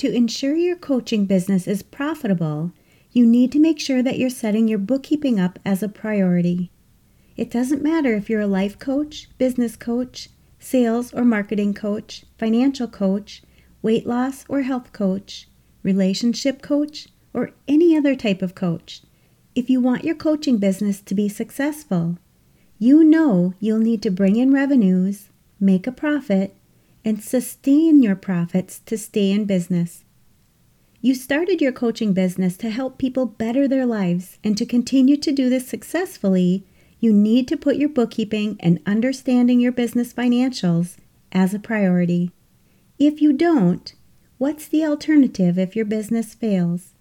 To ensure your coaching business is profitable, you need to make sure that you're setting your bookkeeping up as a priority. It doesn't matter if you're a life coach, business coach, sales or marketing coach, financial coach, weight loss or health coach, relationship coach, or any other type of coach. If you want your coaching business to be successful, you know you'll need to bring in revenues, make a profit, and sustain your profits to stay in business. You started your coaching business to help people better their lives, and to continue to do this successfully, you need to put your bookkeeping and understanding your business financials as a priority. If you don't, what's the alternative if your business fails?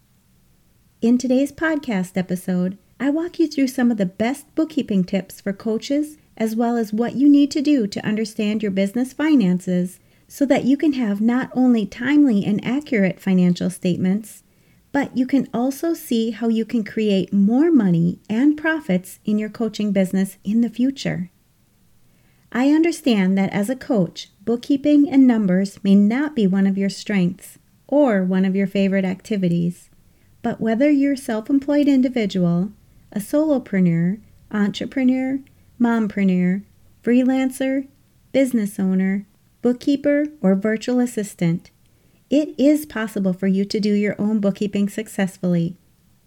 In today's podcast episode, I walk you through some of the best bookkeeping tips for coaches, as well as what you need to do to understand your business finances so that you can have not only timely and accurate financial statements, but you can also see how you can create more money and profits in your coaching business in the future. I understand that as a coach, bookkeeping and numbers may not be one of your strengths or one of your favorite activities. But whether you're a self employed individual, a solopreneur, entrepreneur, mompreneur, freelancer, business owner, bookkeeper, or virtual assistant, it is possible for you to do your own bookkeeping successfully.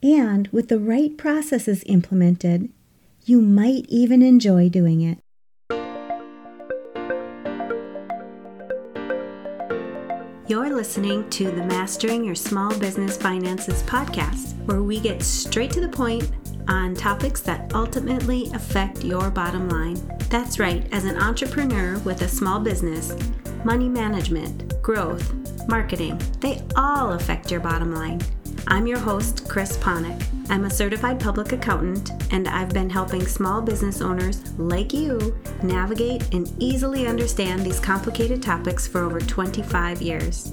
And with the right processes implemented, you might even enjoy doing it. You're listening to the Mastering Your Small Business Finances podcast, where we get straight to the point on topics that ultimately affect your bottom line. That's right, as an entrepreneur with a small business, money management, growth, marketing, they all affect your bottom line. I'm your host, Chris Ponick. I'm a certified public accountant, and I've been helping small business owners like you navigate and easily understand these complicated topics for over 25 years.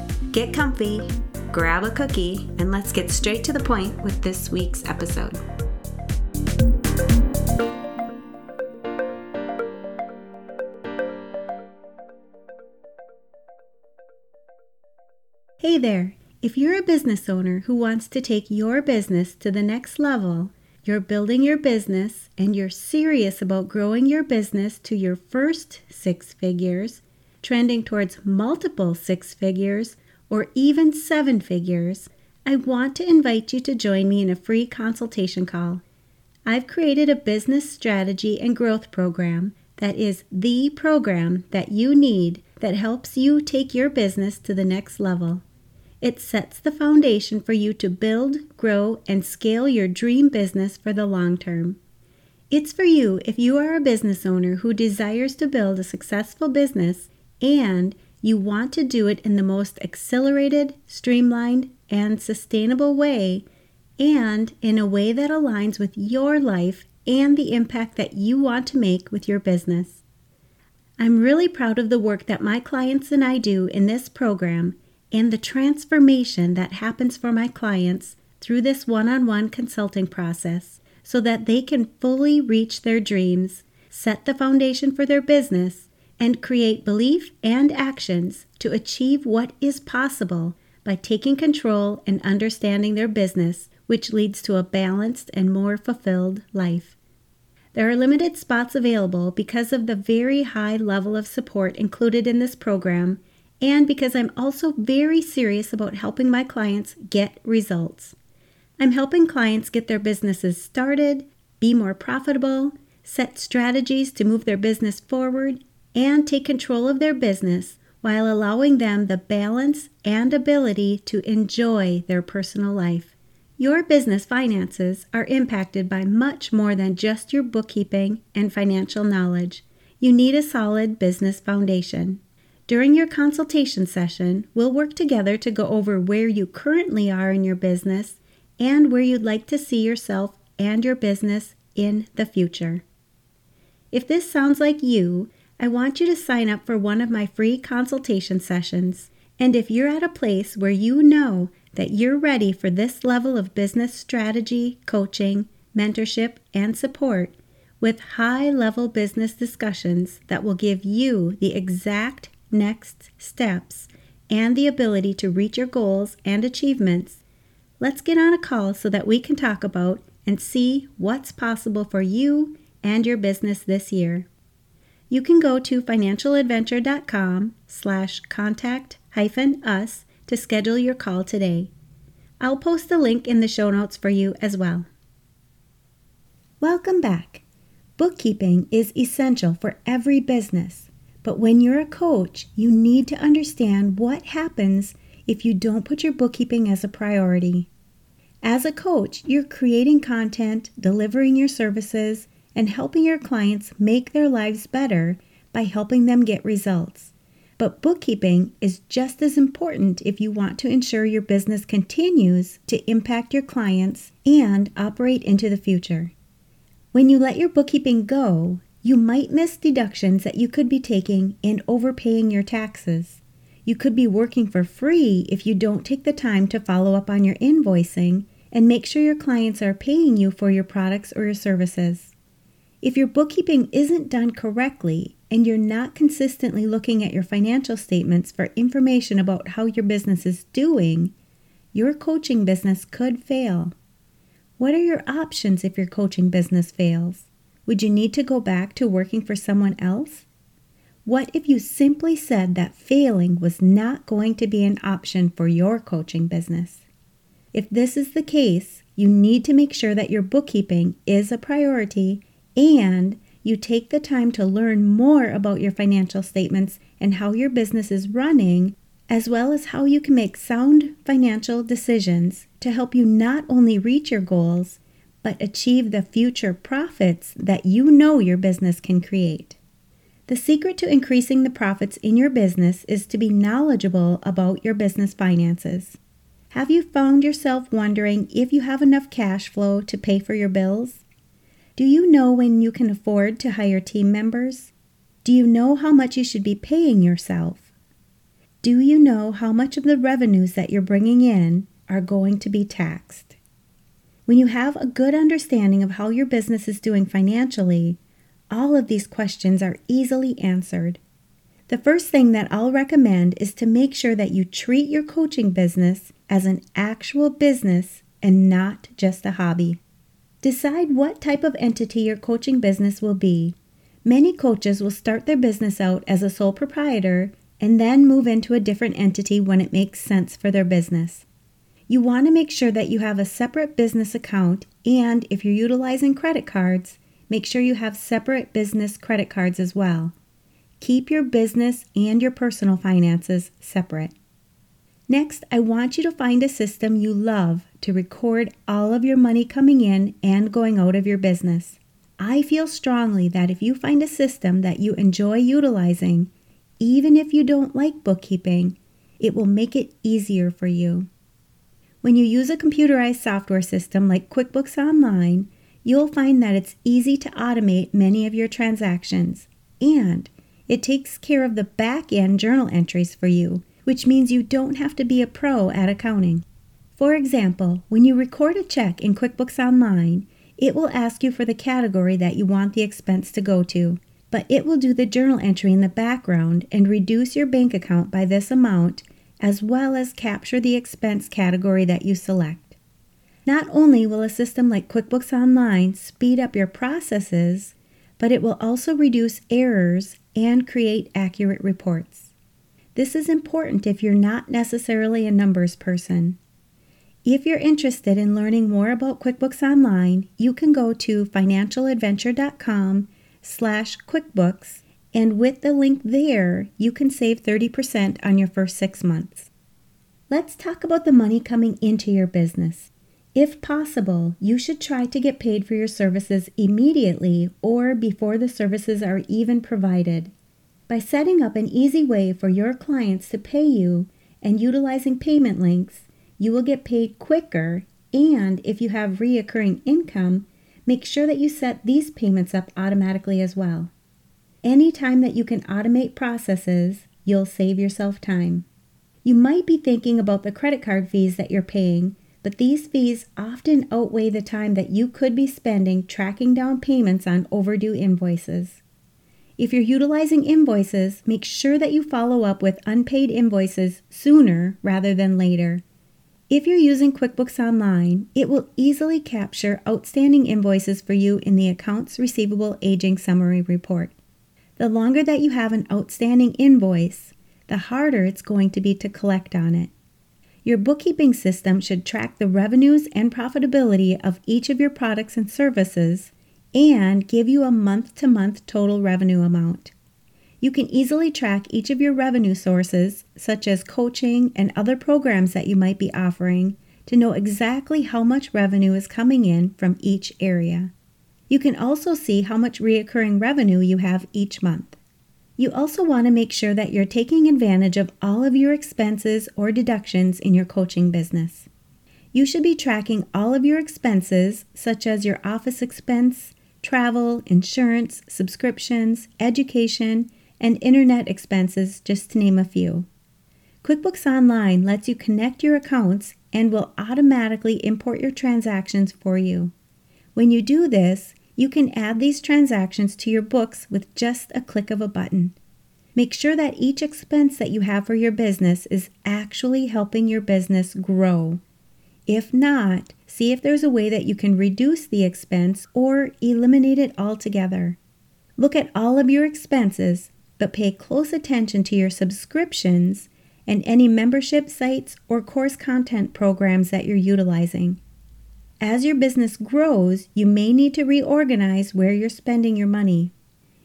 Get comfy, grab a cookie, and let's get straight to the point with this week's episode. Hey there! If you're a business owner who wants to take your business to the next level, you're building your business and you're serious about growing your business to your first six figures, trending towards multiple six figures, or even seven figures, I want to invite you to join me in a free consultation call. I've created a business strategy and growth program that is the program that you need that helps you take your business to the next level. It sets the foundation for you to build, grow, and scale your dream business for the long term. It's for you if you are a business owner who desires to build a successful business and you want to do it in the most accelerated, streamlined, and sustainable way, and in a way that aligns with your life and the impact that you want to make with your business. I'm really proud of the work that my clients and I do in this program and the transformation that happens for my clients through this one on one consulting process so that they can fully reach their dreams, set the foundation for their business, and create belief and actions to achieve what is possible by taking control and understanding their business, which leads to a balanced and more fulfilled life. There are limited spots available because of the very high level of support included in this program and because I'm also very serious about helping my clients get results. I'm helping clients get their businesses started, be more profitable, set strategies to move their business forward, and take control of their business while allowing them the balance and ability to enjoy their personal life. Your business finances are impacted by much more than just your bookkeeping and financial knowledge. You need a solid business foundation. During your consultation session, we'll work together to go over where you currently are in your business and where you'd like to see yourself and your business in the future. If this sounds like you, I want you to sign up for one of my free consultation sessions. And if you're at a place where you know that you're ready for this level of business strategy, coaching, mentorship, and support with high level business discussions that will give you the exact next steps and the ability to reach your goals and achievements, let's get on a call so that we can talk about and see what's possible for you and your business this year. You can go to financialadventure.com slash contact hyphen us to schedule your call today. I'll post the link in the show notes for you as well. Welcome back. Bookkeeping is essential for every business, but when you're a coach, you need to understand what happens if you don't put your bookkeeping as a priority. As a coach, you're creating content, delivering your services, and helping your clients make their lives better by helping them get results. But bookkeeping is just as important if you want to ensure your business continues to impact your clients and operate into the future. When you let your bookkeeping go, you might miss deductions that you could be taking and overpaying your taxes. You could be working for free if you don't take the time to follow up on your invoicing and make sure your clients are paying you for your products or your services. If your bookkeeping isn't done correctly and you're not consistently looking at your financial statements for information about how your business is doing, your coaching business could fail. What are your options if your coaching business fails? Would you need to go back to working for someone else? What if you simply said that failing was not going to be an option for your coaching business? If this is the case, you need to make sure that your bookkeeping is a priority and you take the time to learn more about your financial statements and how your business is running, as well as how you can make sound financial decisions to help you not only reach your goals, but achieve the future profits that you know your business can create. The secret to increasing the profits in your business is to be knowledgeable about your business finances. Have you found yourself wondering if you have enough cash flow to pay for your bills? Do you know when you can afford to hire team members? Do you know how much you should be paying yourself? Do you know how much of the revenues that you're bringing in are going to be taxed? When you have a good understanding of how your business is doing financially, all of these questions are easily answered. The first thing that I'll recommend is to make sure that you treat your coaching business as an actual business and not just a hobby. Decide what type of entity your coaching business will be. Many coaches will start their business out as a sole proprietor and then move into a different entity when it makes sense for their business. You want to make sure that you have a separate business account, and if you're utilizing credit cards, make sure you have separate business credit cards as well. Keep your business and your personal finances separate. Next, I want you to find a system you love to record all of your money coming in and going out of your business. I feel strongly that if you find a system that you enjoy utilizing, even if you don't like bookkeeping, it will make it easier for you. When you use a computerized software system like QuickBooks Online, you'll find that it's easy to automate many of your transactions and it takes care of the back end journal entries for you, which means you don't have to be a pro at accounting. For example, when you record a check in QuickBooks Online, it will ask you for the category that you want the expense to go to, but it will do the journal entry in the background and reduce your bank account by this amount, as well as capture the expense category that you select. Not only will a system like QuickBooks Online speed up your processes, but it will also reduce errors and create accurate reports. This is important if you're not necessarily a numbers person. If you're interested in learning more about QuickBooks Online, you can go to financialadventure.com slash QuickBooks, and with the link there, you can save 30% on your first six months. Let's talk about the money coming into your business. If possible, you should try to get paid for your services immediately or before the services are even provided. By setting up an easy way for your clients to pay you and utilizing payment links, you will get paid quicker. And if you have reoccurring income, make sure that you set these payments up automatically as well. Anytime that you can automate processes, you'll save yourself time. You might be thinking about the credit card fees that you're paying, but these fees often outweigh the time that you could be spending tracking down payments on overdue invoices. If you're utilizing invoices, make sure that you follow up with unpaid invoices sooner rather than later. If you're using QuickBooks Online, it will easily capture outstanding invoices for you in the Accounts Receivable Aging Summary Report. The longer that you have an outstanding invoice, the harder it's going to be to collect on it. Your bookkeeping system should track the revenues and profitability of each of your products and services and give you a month to month total revenue amount. You can easily track each of your revenue sources, such as coaching and other programs that you might be offering, to know exactly how much revenue is coming in from each area. You can also see how much reoccurring revenue you have each month. You also want to make sure that you're taking advantage of all of your expenses or deductions in your coaching business. You should be tracking all of your expenses, such as your office expense, travel, insurance, subscriptions, education, and internet expenses, just to name a few. QuickBooks Online lets you connect your accounts and will automatically import your transactions for you. When you do this, you can add these transactions to your books with just a click of a button. Make sure that each expense that you have for your business is actually helping your business grow. If not, see if there's a way that you can reduce the expense or eliminate it altogether. Look at all of your expenses, but pay close attention to your subscriptions and any membership sites or course content programs that you're utilizing. As your business grows, you may need to reorganize where you're spending your money.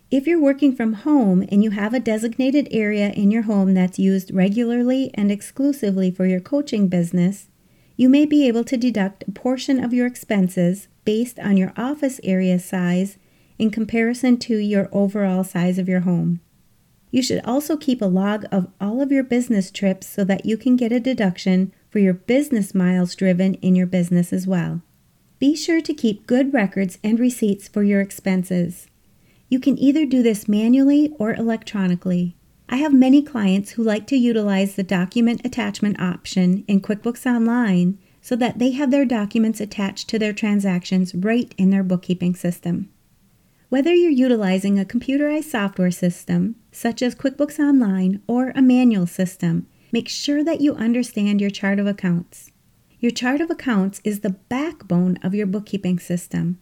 If you're working from home and you have a designated area in your home that's used regularly and exclusively for your coaching business, you may be able to deduct a portion of your expenses based on your office area size in comparison to your overall size of your home. You should also keep a log of all of your business trips so that you can get a deduction for your business miles driven in your business as well. Be sure to keep good records and receipts for your expenses. You can either do this manually or electronically. I have many clients who like to utilize the document attachment option in QuickBooks Online so that they have their documents attached to their transactions right in their bookkeeping system. Whether you're utilizing a computerized software system, such as QuickBooks Online, or a manual system, make sure that you understand your chart of accounts. Your chart of accounts is the backbone of your bookkeeping system.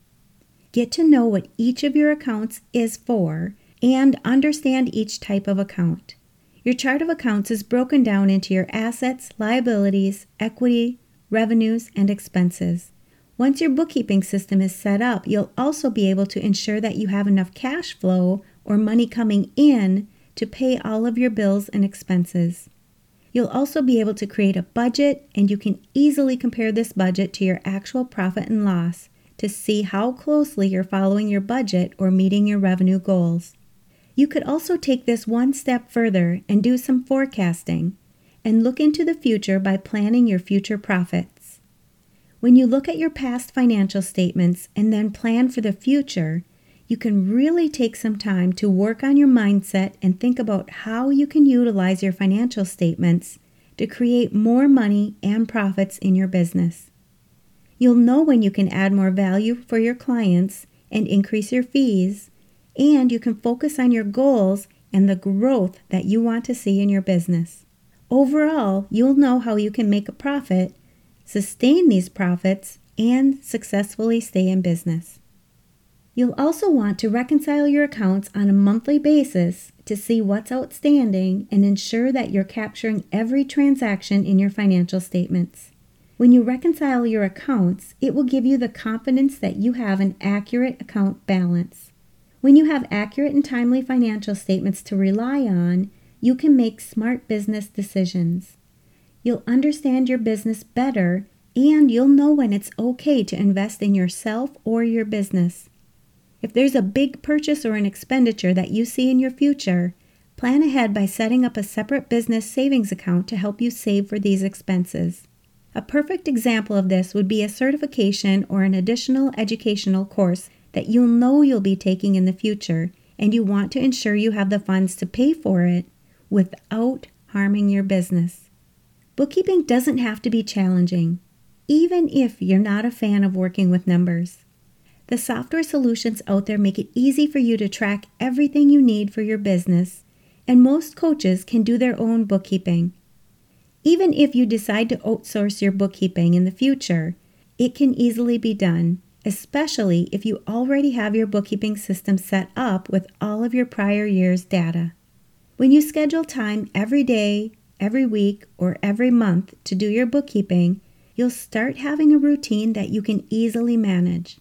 Get to know what each of your accounts is for and understand each type of account. Your chart of accounts is broken down into your assets, liabilities, equity, revenues, and expenses. Once your bookkeeping system is set up, you'll also be able to ensure that you have enough cash flow or money coming in to pay all of your bills and expenses. You'll also be able to create a budget, and you can easily compare this budget to your actual profit and loss to see how closely you're following your budget or meeting your revenue goals. You could also take this one step further and do some forecasting and look into the future by planning your future profits. When you look at your past financial statements and then plan for the future, you can really take some time to work on your mindset and think about how you can utilize your financial statements to create more money and profits in your business. You'll know when you can add more value for your clients and increase your fees and you can focus on your goals and the growth that you want to see in your business. Overall, you'll know how you can make a profit, sustain these profits, and successfully stay in business. You'll also want to reconcile your accounts on a monthly basis to see what's outstanding and ensure that you're capturing every transaction in your financial statements. When you reconcile your accounts, it will give you the confidence that you have an accurate account balance. When you have accurate and timely financial statements to rely on, you can make smart business decisions. You'll understand your business better and you'll know when it's okay to invest in yourself or your business. If there's a big purchase or an expenditure that you see in your future, Plan ahead by setting up a separate business savings account to help you save for these expenses. A perfect example of this would be a certification or an additional educational course that you'll know you'll be taking in the future and you want to ensure you have the funds to pay for it without harming your business. Bookkeeping doesn't have to be challenging, even if you're not a fan of working with numbers. The software solutions out there make it easy for you to track everything you need for your business, and most coaches can do their own bookkeeping. Even if you decide to outsource your bookkeeping in the future, it can easily be done especially if you already have your bookkeeping system set up with all of your prior year's data. When you schedule time every day, every week, or every month to do your bookkeeping, you'll start having a routine that you can easily manage.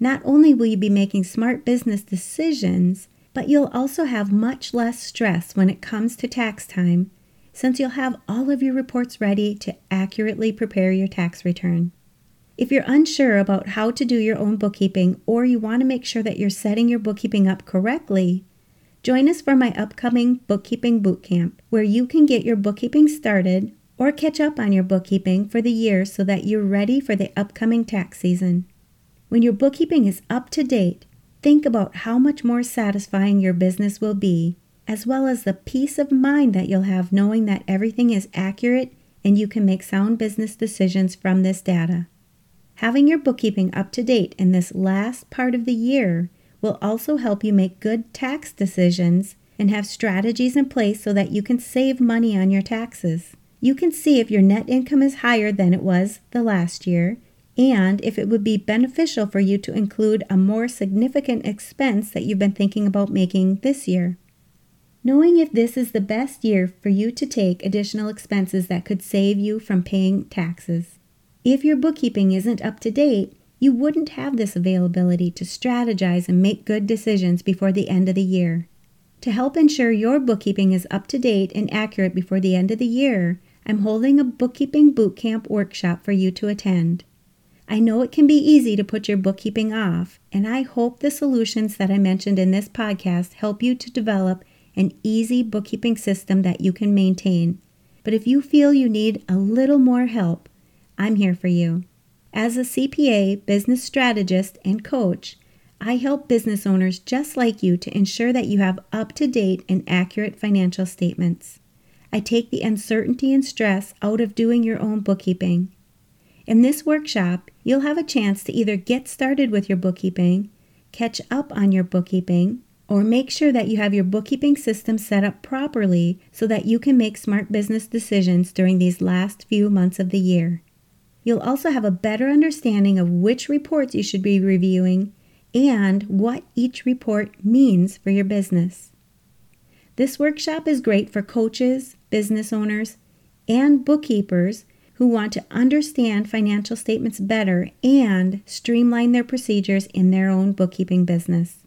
Not only will you be making smart business decisions, but you'll also have much less stress when it comes to tax time since you'll have all of your reports ready to accurately prepare your tax return. If you're unsure about how to do your own bookkeeping or you want to make sure that you're setting your bookkeeping up correctly, join us for my upcoming Bookkeeping Bootcamp, where you can get your bookkeeping started or catch up on your bookkeeping for the year so that you're ready for the upcoming tax season. When your bookkeeping is up to date, think about how much more satisfying your business will be, as well as the peace of mind that you'll have knowing that everything is accurate and you can make sound business decisions from this data. Having your bookkeeping up to date in this last part of the year will also help you make good tax decisions and have strategies in place so that you can save money on your taxes. You can see if your net income is higher than it was the last year and if it would be beneficial for you to include a more significant expense that you've been thinking about making this year. Knowing if this is the best year for you to take additional expenses that could save you from paying taxes. If your bookkeeping isn't up to date, you wouldn't have this availability to strategize and make good decisions before the end of the year. To help ensure your bookkeeping is up to date and accurate before the end of the year, I'm holding a bookkeeping bootcamp workshop for you to attend. I know it can be easy to put your bookkeeping off, and I hope the solutions that I mentioned in this podcast help you to develop an easy bookkeeping system that you can maintain. But if you feel you need a little more help, I'm here for you. As a CPA, business strategist, and coach, I help business owners just like you to ensure that you have up to date and accurate financial statements. I take the uncertainty and stress out of doing your own bookkeeping. In this workshop, you'll have a chance to either get started with your bookkeeping, catch up on your bookkeeping, or make sure that you have your bookkeeping system set up properly so that you can make smart business decisions during these last few months of the year. You'll also have a better understanding of which reports you should be reviewing and what each report means for your business. This workshop is great for coaches, business owners, and bookkeepers who want to understand financial statements better and streamline their procedures in their own bookkeeping business.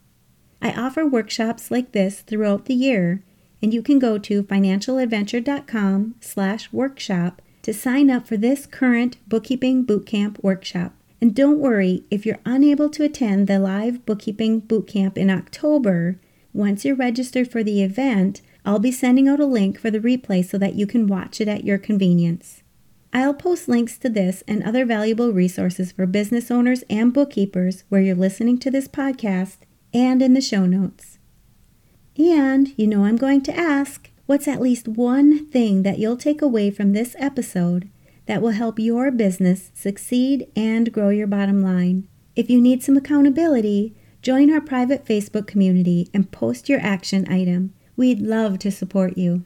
I offer workshops like this throughout the year, and you can go to financialadventure.com/workshop to sign up for this current Bookkeeping Bootcamp workshop. And don't worry if you're unable to attend the live Bookkeeping Bootcamp in October. Once you're registered for the event, I'll be sending out a link for the replay so that you can watch it at your convenience. I'll post links to this and other valuable resources for business owners and bookkeepers where you're listening to this podcast and in the show notes. And you know I'm going to ask What's at least one thing that you'll take away from this episode that will help your business succeed and grow your bottom line? If you need some accountability, join our private Facebook community and post your action item. We'd love to support you.